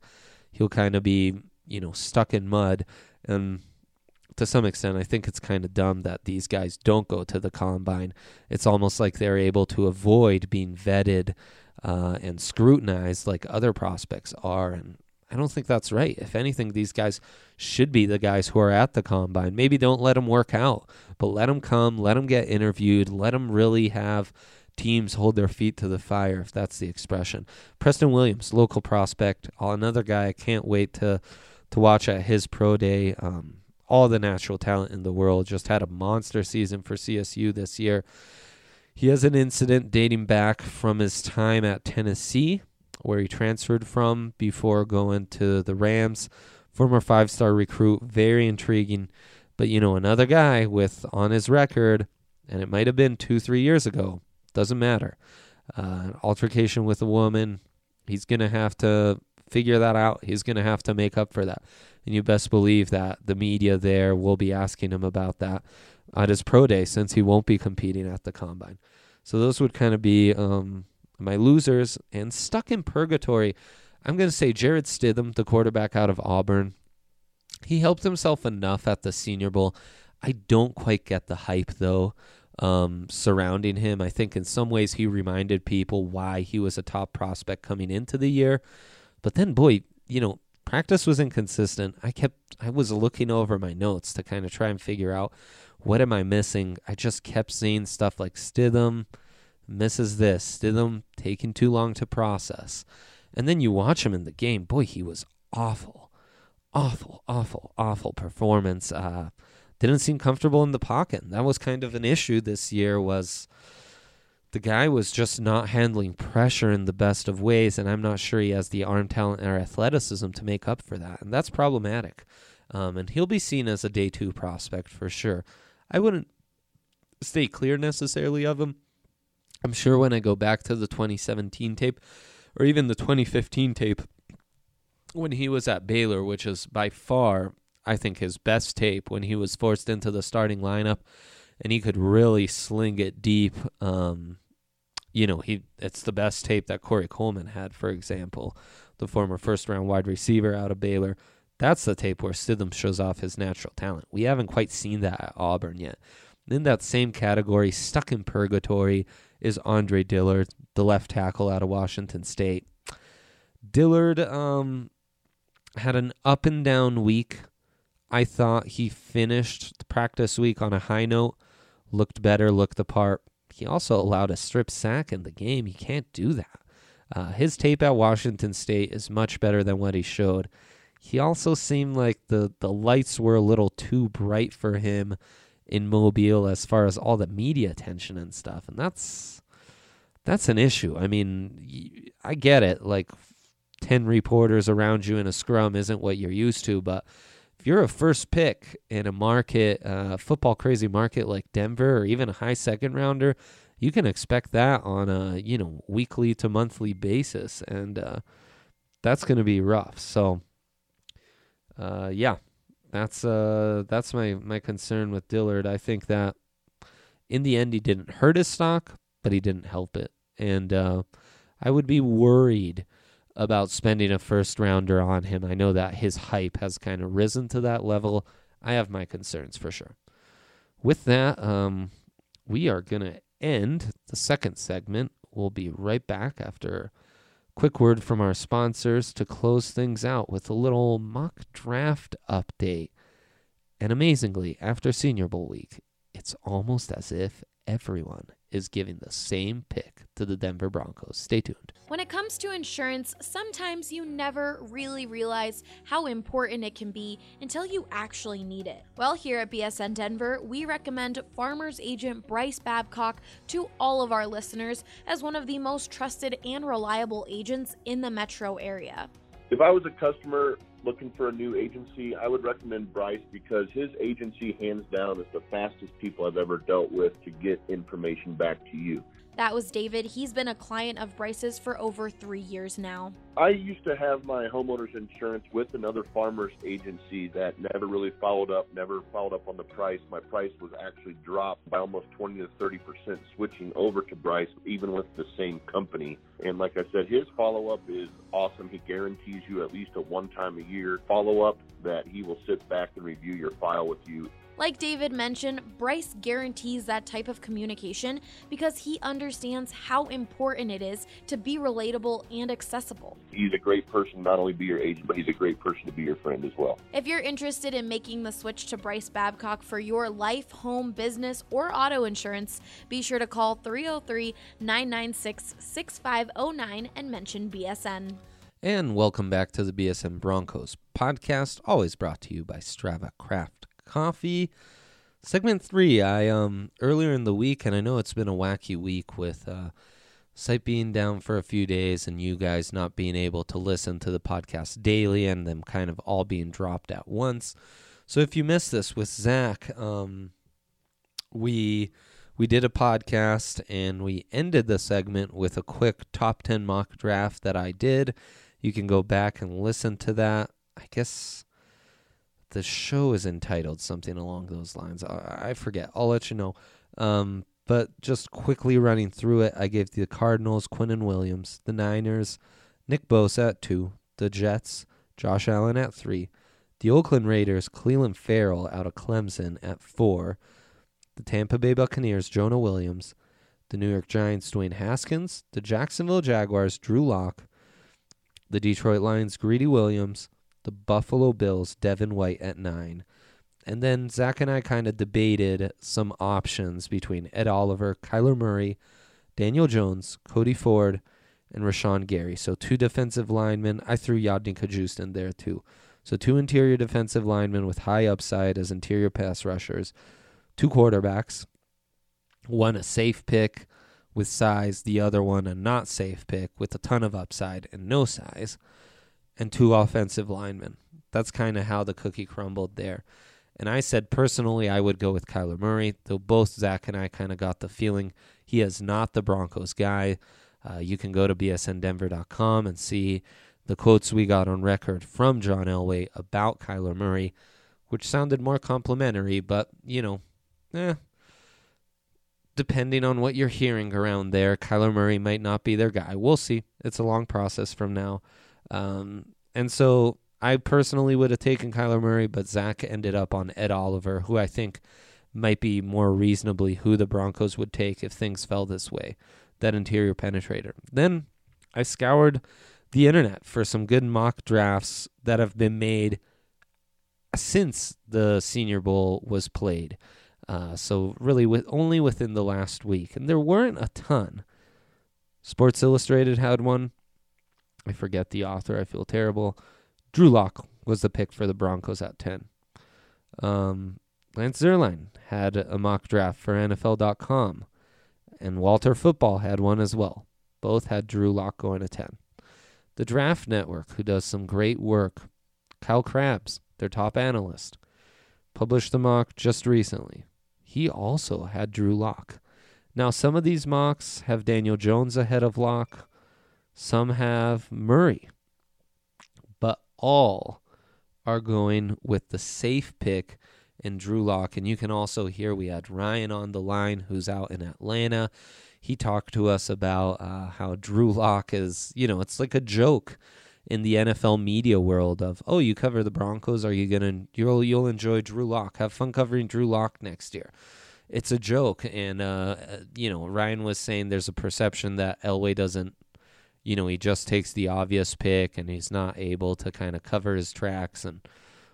He'll kind of be, you know, stuck in mud. And to some extent, I think it's kind of dumb that these guys don't go to the combine. It's almost like they're able to avoid being vetted uh, and scrutinized like other prospects are. And I don't think that's right. If anything, these guys should be the guys who are at the combine. Maybe don't let them work out, but let them come, let them get interviewed, let them really have teams hold their feet to the fire, if that's the expression. Preston Williams, local prospect, another guy I can't wait to to watch at his pro day. Um, all the natural talent in the world just had a monster season for CSU this year. He has an incident dating back from his time at Tennessee where he transferred from before going to the Rams. Former five star recruit, very intriguing. But, you know, another guy with on his record, and it might have been two, three years ago, doesn't matter. Uh, altercation with a woman, he's going to have to figure that out. He's going to have to make up for that. And you best believe that the media there will be asking him about that at his pro day since he won't be competing at the combine. So those would kind of be um, my losers, and stuck in purgatory. I'm going to say Jarrett Stidham, the quarterback out of Auburn. He helped himself enough at the Senior Bowl. I don't quite get the hype, though, um, surrounding him. I think in some ways he reminded people why he was a top prospect coming into the year. But then, boy, you know, practice was inconsistent. I kept, I was looking over my notes to kind of try and figure out what am I missing. I just kept seeing stuff like Stidham misses this, Stidham taking too long to process. And then you watch him in the game. Boy, he was awful. Awful, awful, awful performance. Uh, didn't seem comfortable in the pocket. That was kind of an issue this year was the guy was just not handling pressure in the best of ways, and I'm not sure he has the arm talent or athleticism to make up for that. And that's problematic. Um, and he'll be seen as a day two prospect for sure. I wouldn't stay clear necessarily of him I'm sure when I go back to the 2017 tape or even the 2015 tape when he was at Baylor, which is by far, I think, his best tape when he was forced into the starting lineup and he could really sling it deep. Um, you know, he it's the best tape that Corey Coleman had, for example, the former first round wide receiver out of Baylor. That's the tape where Stidham shows off his natural talent. We haven't quite seen that at Auburn yet. In that same category, stuck in purgatory, is Andre Dillard, the left tackle out of Washington State. Dillard um, had an up and down week. I thought he finished the practice week on a high note, looked better, looked the part. He also allowed a strip sack in the game. He can't do that. Uh, his tape at Washington State is much better than what he showed. He also seemed like the, the lights were a little too bright for him in Mobile as far as all the media attention and stuff, and that's that's an issue. I mean, I get it. Like 10 reporters around you in a scrum isn't what you're used to, but if you're a first pick in a market, uh, football crazy market like Denver or even a high second rounder, you can expect that on a, you know, weekly to monthly basis. And uh, that's going to be rough. So, uh, yeah, that's uh, that's my, my concern with Dillard. I think that in the end, he didn't hurt his stock, but he didn't help it. And uh, I would be worried about spending a first rounder on him. I know that his hype has kind of risen to that level. I have my concerns for sure. With that, um, we are going to end the second segment. We'll be right back after quick word from our sponsors to close things out with a little mock draft update. And amazingly, after Senior Bowl week, it's almost as if everyone is giving the same pick to the Denver Broncos. Stay tuned. When it comes to insurance, sometimes you never really realize how important it can be until you actually need it. Well, here at BSN Denver, we recommend Farmers Agent Bryce Babcock to all of our listeners as one of the most trusted and reliable agents in the metro area. If I was a customer looking for a new agency, I would recommend Bryce because his agency, hands down, is the fastest people I've ever dealt with to get information back to you. That was David. He's been a client of Bryce's for over three years now. I used to have my homeowner's insurance with another farmer's agency that never really followed up, never followed up on the price. My price was actually dropped by almost 20 to 30 percent switching over to Bryce, even with the same company. And like I said, his follow up is awesome. He guarantees you at least a one time a year follow up that he will sit back and review your file with you like David mentioned, Bryce guarantees that type of communication because he understands how important it is to be relatable and accessible. He's a great person, not only be your agent, but he's a great person to be your friend as well. If you're interested in making the switch to Bryce Babcock for your life, home, business, or auto insurance, be sure to call 303 996 6509 and mention BSN. And welcome back to the BSN Broncos podcast, always brought to you by Strava Craft coffee. Segment three, I um earlier in the week, and I know it's been a wacky week with uh, site being down for a few days, and you guys not being able to listen to the podcast daily, and them kind of all being dropped at once. So if you missed this with Zach, um, we we did a podcast and we ended the segment with a quick top ten mock draft that I did. You can go back and listen to that. I guess the show is entitled something along those lines. I, I forget. I'll let you know. Um, but just quickly running through it, I gave the Cardinals Quinnen Williams, the Niners Nick Bosa at two, the Jets Josh Allen at three, the Oakland Raiders Clelin Ferrell out of Clemson at four, the Tampa Bay Buccaneers Jonah Williams, the New York Giants Dwayne Haskins, the Jacksonville Jaguars Drew Lock, the Detroit Lions Greedy Williams, the Buffalo Bills, Devin White at nine. And then Zach and I kind of debated some options between Ed Oliver, Kyler Murray, Daniel Jones, Cody Ford, and Rashan Gary. So two defensive linemen. I threw Yodny Cajuste in there too. So two interior defensive linemen with high upside as interior pass rushers. Two quarterbacks. One a safe pick with size, the other one a not safe pick with a ton of upside and no size and two offensive linemen. That's kind of how the cookie crumbled there. And I said personally I would go with Kyler Murray, though both Zach and I kind of got the feeling he is not the Broncos guy. Uh, you can go to bsndenver.com and see the quotes we got on record from John Elway about Kyler Murray, which sounded more complimentary, but, you know, eh, depending on what you're hearing around there, Kyler Murray might not be their guy. We'll see. It's a long process from now. Um, and so I personally would have taken Kyler Murray, but Zach ended up on Ed Oliver, who I think might be more reasonably who the Broncos would take if things fell this way. That interior penetrator. Then I scoured the internet for some good mock drafts that have been made since the Senior Bowl was played. Uh, so really, with only within the last week, and there weren't a ton. Sports Illustrated had one. I forget the author. I feel terrible. Drew Lock was the pick for the Broncos at 10. Um, Lance Zierlein had a mock draft for NFL.com, and Walter Football had one as well. Both had Drew Lock going to 10. The Draft Network, who does some great work, Kyle Crabbs, their top analyst, published the mock just recently. He also had Drew Lock. Now, some of these mocks have Daniel Jones ahead of Lock, some have Murray, but all are going with the safe pick in Drew Lock. And you can also hear we had Ryan on the line who's out in Atlanta. He talked to us about uh, how Drew Lock is, you know, it's like a joke in the NFL media world of, oh, you cover the Broncos, are you gonna you'll you'll enjoy Drew Lock. Have fun covering Drew Lock next year. It's a joke, and uh, you know Ryan was saying there's a perception that Elway doesn't, you know, he just takes the obvious pick and he's not able to kind of cover his tracks, and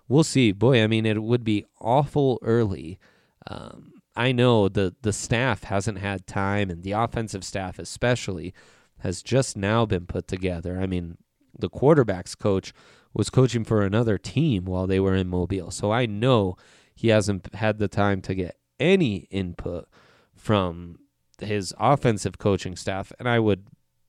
we'll see. Boy, I mean, it would be awful early. Um, I know the the staff hasn't had time, and the offensive staff especially has just now been put together. I mean, the quarterbacks coach was coaching for another team while they were in Mobile. So I know he hasn't had the time to get any input from his offensive coaching staff. And I would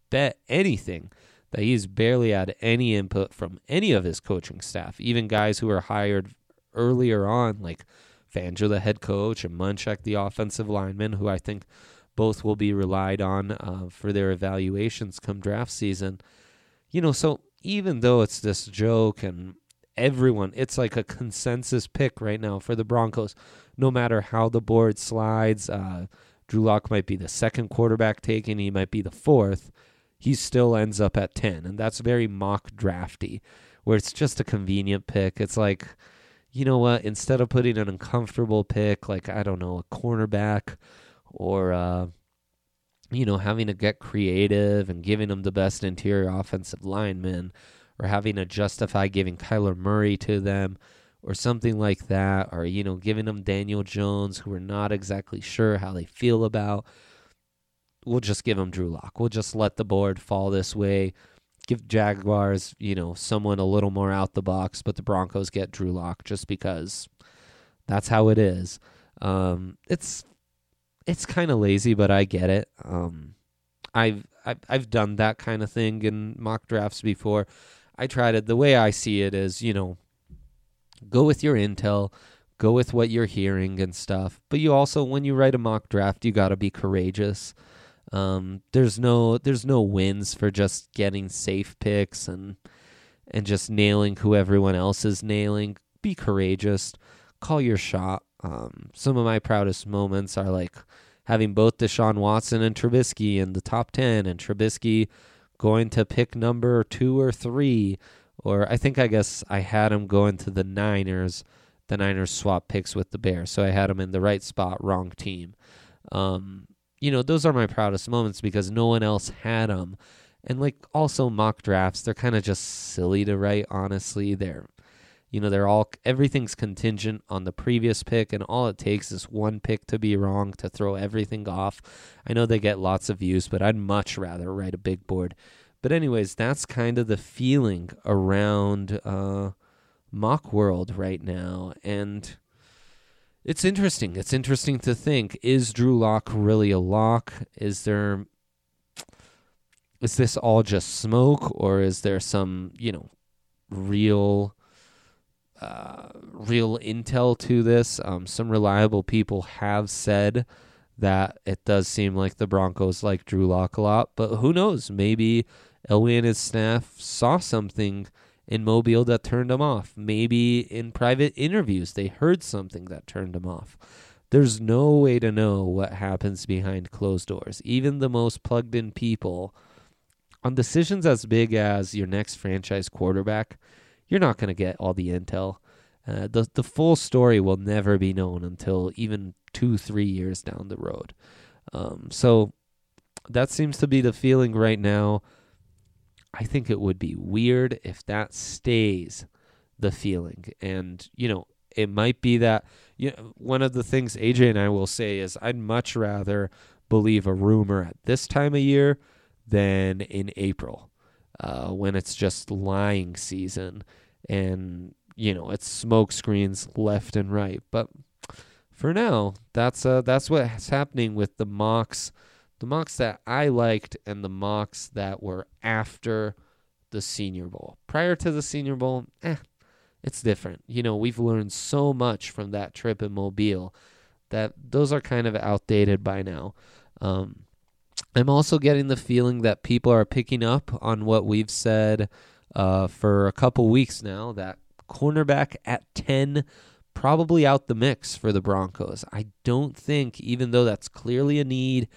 bet anything that he's barely had any input from any of his coaching staff, even guys who were hired earlier on, like Fangio, the head coach, and Munchak, the offensive lineman, who I think both will be relied on uh, for their evaluations come draft season you know, so even though it's this joke and everyone, it's like a consensus pick right now for the Broncos, no matter how the board slides. Uh, Drew Lock might be the second quarterback taken, he might be the fourth. He still ends up at 10, and that's very mock drafty, where it's just a convenient pick. It's like, you know what, instead of putting an uncomfortable pick, like, I don't know, a cornerback or, uh, you know, having to get creative and giving them the best interior offensive lineman or having to justify giving Kyler Murray to them or something like that, or, you know, giving them Daniel Jones, who we're not exactly sure how they feel about. We'll just give them Drew Lock. We'll just let the board fall this way. Give Jaguars, you know, someone a little more out the box, but the Broncos get Drew Lock just because that's how it is. Um, it's it's kind of lazy, but I get it. Um, I've, I've I've done that kind of thing in mock drafts before. I tried it. The way I see it is, you know, go with your intel, go with what you're hearing and stuff. But you also, when you write a mock draft, you got to be courageous. Um, there's no there's no wins for just getting safe picks and and just nailing who everyone else is nailing. Be courageous. Call your shot. Um, some of my proudest moments are like having both Deshaun Watson and Trubisky in the top 10, and Trubisky going to pick number two or three. Or I think I guess I had him going to the Niners. The Niners swap picks with the Bears. So I had him in the right spot, wrong team. Um, you know, those are my proudest moments because no one else had them. And like also mock drafts, they're kind of just silly to write, honestly. They're you know, they're all everything's contingent on the previous pick, and all it takes is one pick to be wrong to throw everything off. I know they get lots of views, but I'd much rather write a big board. But anyways, that's kind of the feeling around uh, mock world right now, and it's interesting. It's interesting to think: is Drew Lock really a lock? Is there is this all just smoke, or is there some you know real uh, real intel to this. Um, some reliable people have said that it does seem like the Broncos like Drew Lock a lot, but who knows? Maybe Elway and his staff saw something in Mobile that turned them off. Maybe in private interviews they heard something that turned them off. There's no way to know what happens behind closed doors. Even the most plugged in people on decisions as big as your next franchise quarterback you're not going to get all the intel. Uh, the the full story will never be known until even two three years down the road. Um, so that seems to be the feeling right now. I think it would be weird if that stays the feeling, and you know it might be that you know, one of the things AJ and I will say is I'd much rather believe a rumor at this time of year than in April uh, when it's just lying season and you know it's smoke screens left and right. But for now, that's uh, that's what's happening with the mocks, the mocks that I liked, and the mocks that were after the Senior Bowl. Prior to the Senior Bowl, eh, it's different. You know, we've learned so much from that trip in Mobile that those are kind of outdated by now. Um, I'm also getting the feeling that people are picking up on what we've said uh, for a couple weeks now that cornerback at 10 probably out the mix for the Broncos. I don't think, even though that's clearly a need,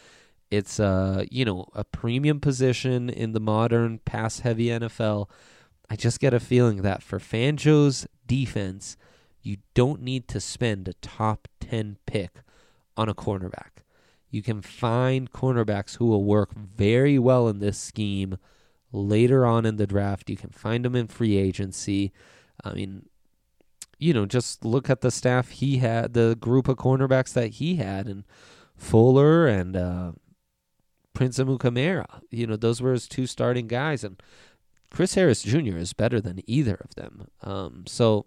it's a you know a premium position in the modern pass heavy NFL. I just get a feeling that for Fangio's defense, you don't need to spend a top 10 pick on a cornerback. You can find cornerbacks who will work very well in this scheme later on in the draft. You can find them in free agency. I mean, you know, just look at the staff he had, the group of cornerbacks that he had, and Fuller and uh, Prince Amukamara. You know, those were his two starting guys, and Chris Harris Jr. is better than either of them. Um, so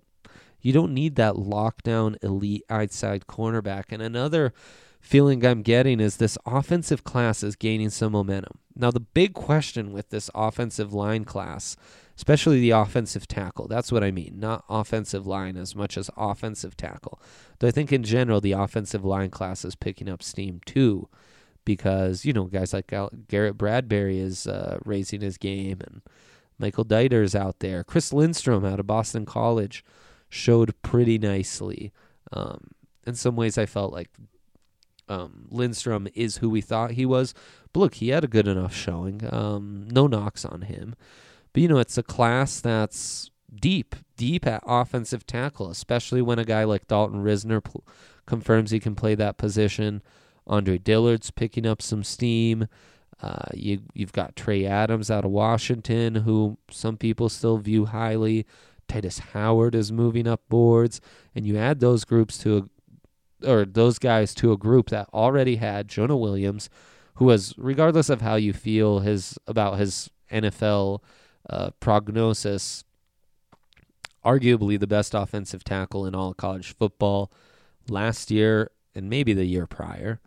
you don't need that lockdown elite outside cornerback. And another feeling I'm getting is this offensive class is gaining some momentum. Now, the big question with this offensive line class, especially the offensive tackle, that's what I mean, not offensive line as much as offensive tackle. Though I think in general, the offensive line class is picking up steam too, because, you know, guys like Garrett Bradbury is uh, raising his game and Michael Deiter's out there. Chris Lindstrom out of Boston College showed pretty nicely. Um, in some ways, I felt like um, Lindstrom is who we thought he was. But look, he had a good enough showing. Um, no knocks on him. But, you know, it's a class that's deep, deep at offensive tackle, especially when a guy like Dalton Risner pl- confirms he can play that position. Andre Dillard's picking up some steam. Uh, you you've got Trey Adams out of Washington, who some people still view highly. Tytus Howard is moving up boards, and you add those groups to a or those guys to a group that already had Jonah Williams, who was, regardless of how you feel his about his NFL uh, prognosis, arguably the best offensive tackle in all college football last year and maybe the year prior.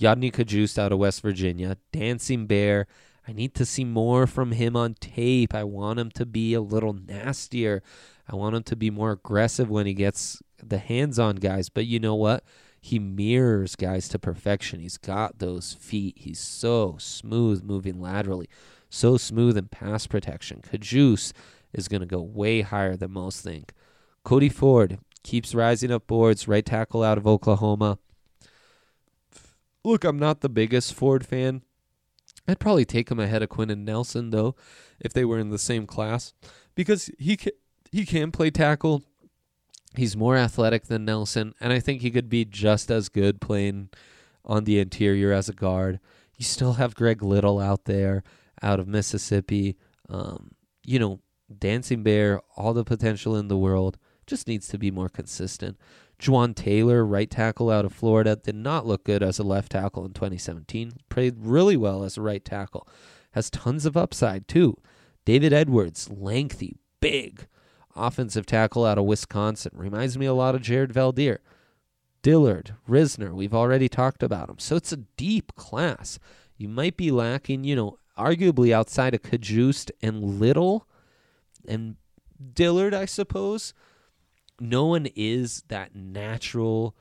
Yodny Cajuste out of West Virginia, Dancing Bear. I need to see more from him on tape. I want him to be a little nastier. I want him to be more aggressive when he gets the hands on guys. But you know what? He mirrors guys to perfection. He's got those feet. He's so smooth moving laterally, so smooth in pass protection. Cajuste is going to go way higher than most think. Cody Ford keeps rising up boards, right tackle out of Oklahoma. Look, I'm not the biggest Ford fan. I'd probably take him ahead of Quenton Nelson though, if they were in the same class, because he can, he can play tackle. He's more athletic than Nelson, and I think he could be just as good playing on the interior as a guard. You still have Greg Little out there, out of Mississippi. Um, you know, Dancing Bear, all the potential in the world, just needs to be more consistent. Jawaan Taylor, right tackle out of Florida, did not look good as a left tackle in 2017. Played really well as a right tackle. Has tons of upside, too. David Edwards, lengthy, big, offensive tackle out of Wisconsin. Reminds me a lot of Jared Veldheer. Dillard, Risner, we've already talked about him. So it's a deep class. You might be lacking, you know, arguably outside of Cajuste and Little and Dillard, I suppose no one is that natural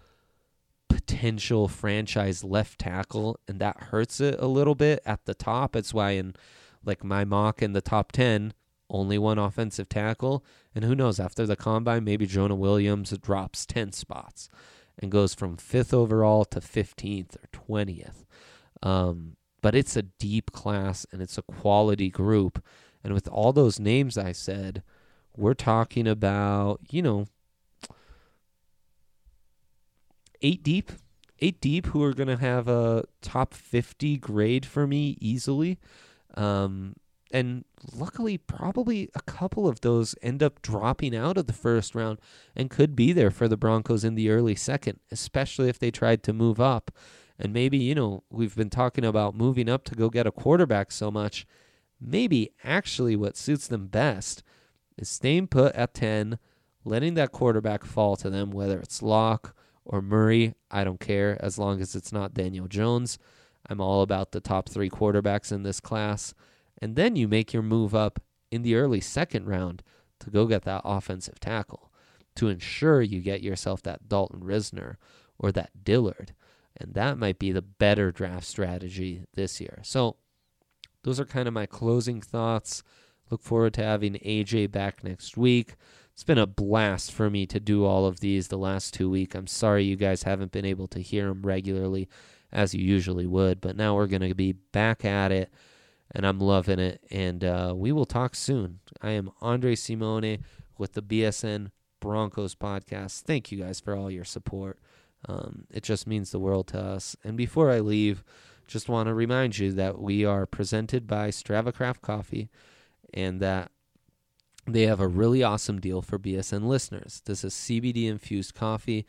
potential franchise left tackle, and that hurts it a little bit at the top. It's why in like my mock in the top ten, only one offensive tackle, and who knows after the combine, maybe Jonah Williams drops ten spots and goes from fifth overall to fifteenth or twentieth. Um, but it's a deep class and it's a quality group, and with all those names I said, we're talking about you know eight deep, eight deep who are going to have a top 50 grade for me easily. Um, and luckily, probably a couple of those end up dropping out of the first round and could be there for the Broncos in the early second, especially if they tried to move up. And maybe, you know, we've been talking about moving up to go get a quarterback so much. Maybe actually what suits them best is staying put at 10, letting that quarterback fall to them, whether it's Lock or Murray. I don't care as long as it's not Daniel Jones. I'm all about the top three quarterbacks in this class. And then you make your move up in the early second round to go get that offensive tackle to ensure you get yourself that Dalton Risner or that Dillard. And that might be the better draft strategy this year. So, those are kind of my closing thoughts. Look forward to having AJ back next week. It's been a blast for me to do all of these the last two weeks. I'm sorry you guys haven't been able to hear them regularly as you usually would, but now we're going to be back at it, and I'm loving it. And uh, we will talk soon. I am Andre Simone with the BSN Broncos podcast. Thank you guys for all your support. Um, it just means the world to us. And before I leave, just want to remind you that we are presented by Strava Craft Coffee and that they have a really awesome deal for BSN listeners. This is CBD infused coffee,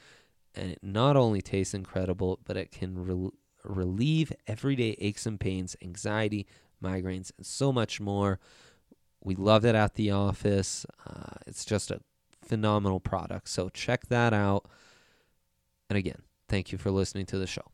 and it not only tastes incredible, but it can re- relieve everyday aches and pains, anxiety, migraines, and so much more. We love it at the office. Uh, it's just a phenomenal product. So check that out. And again, thank you for listening to the show.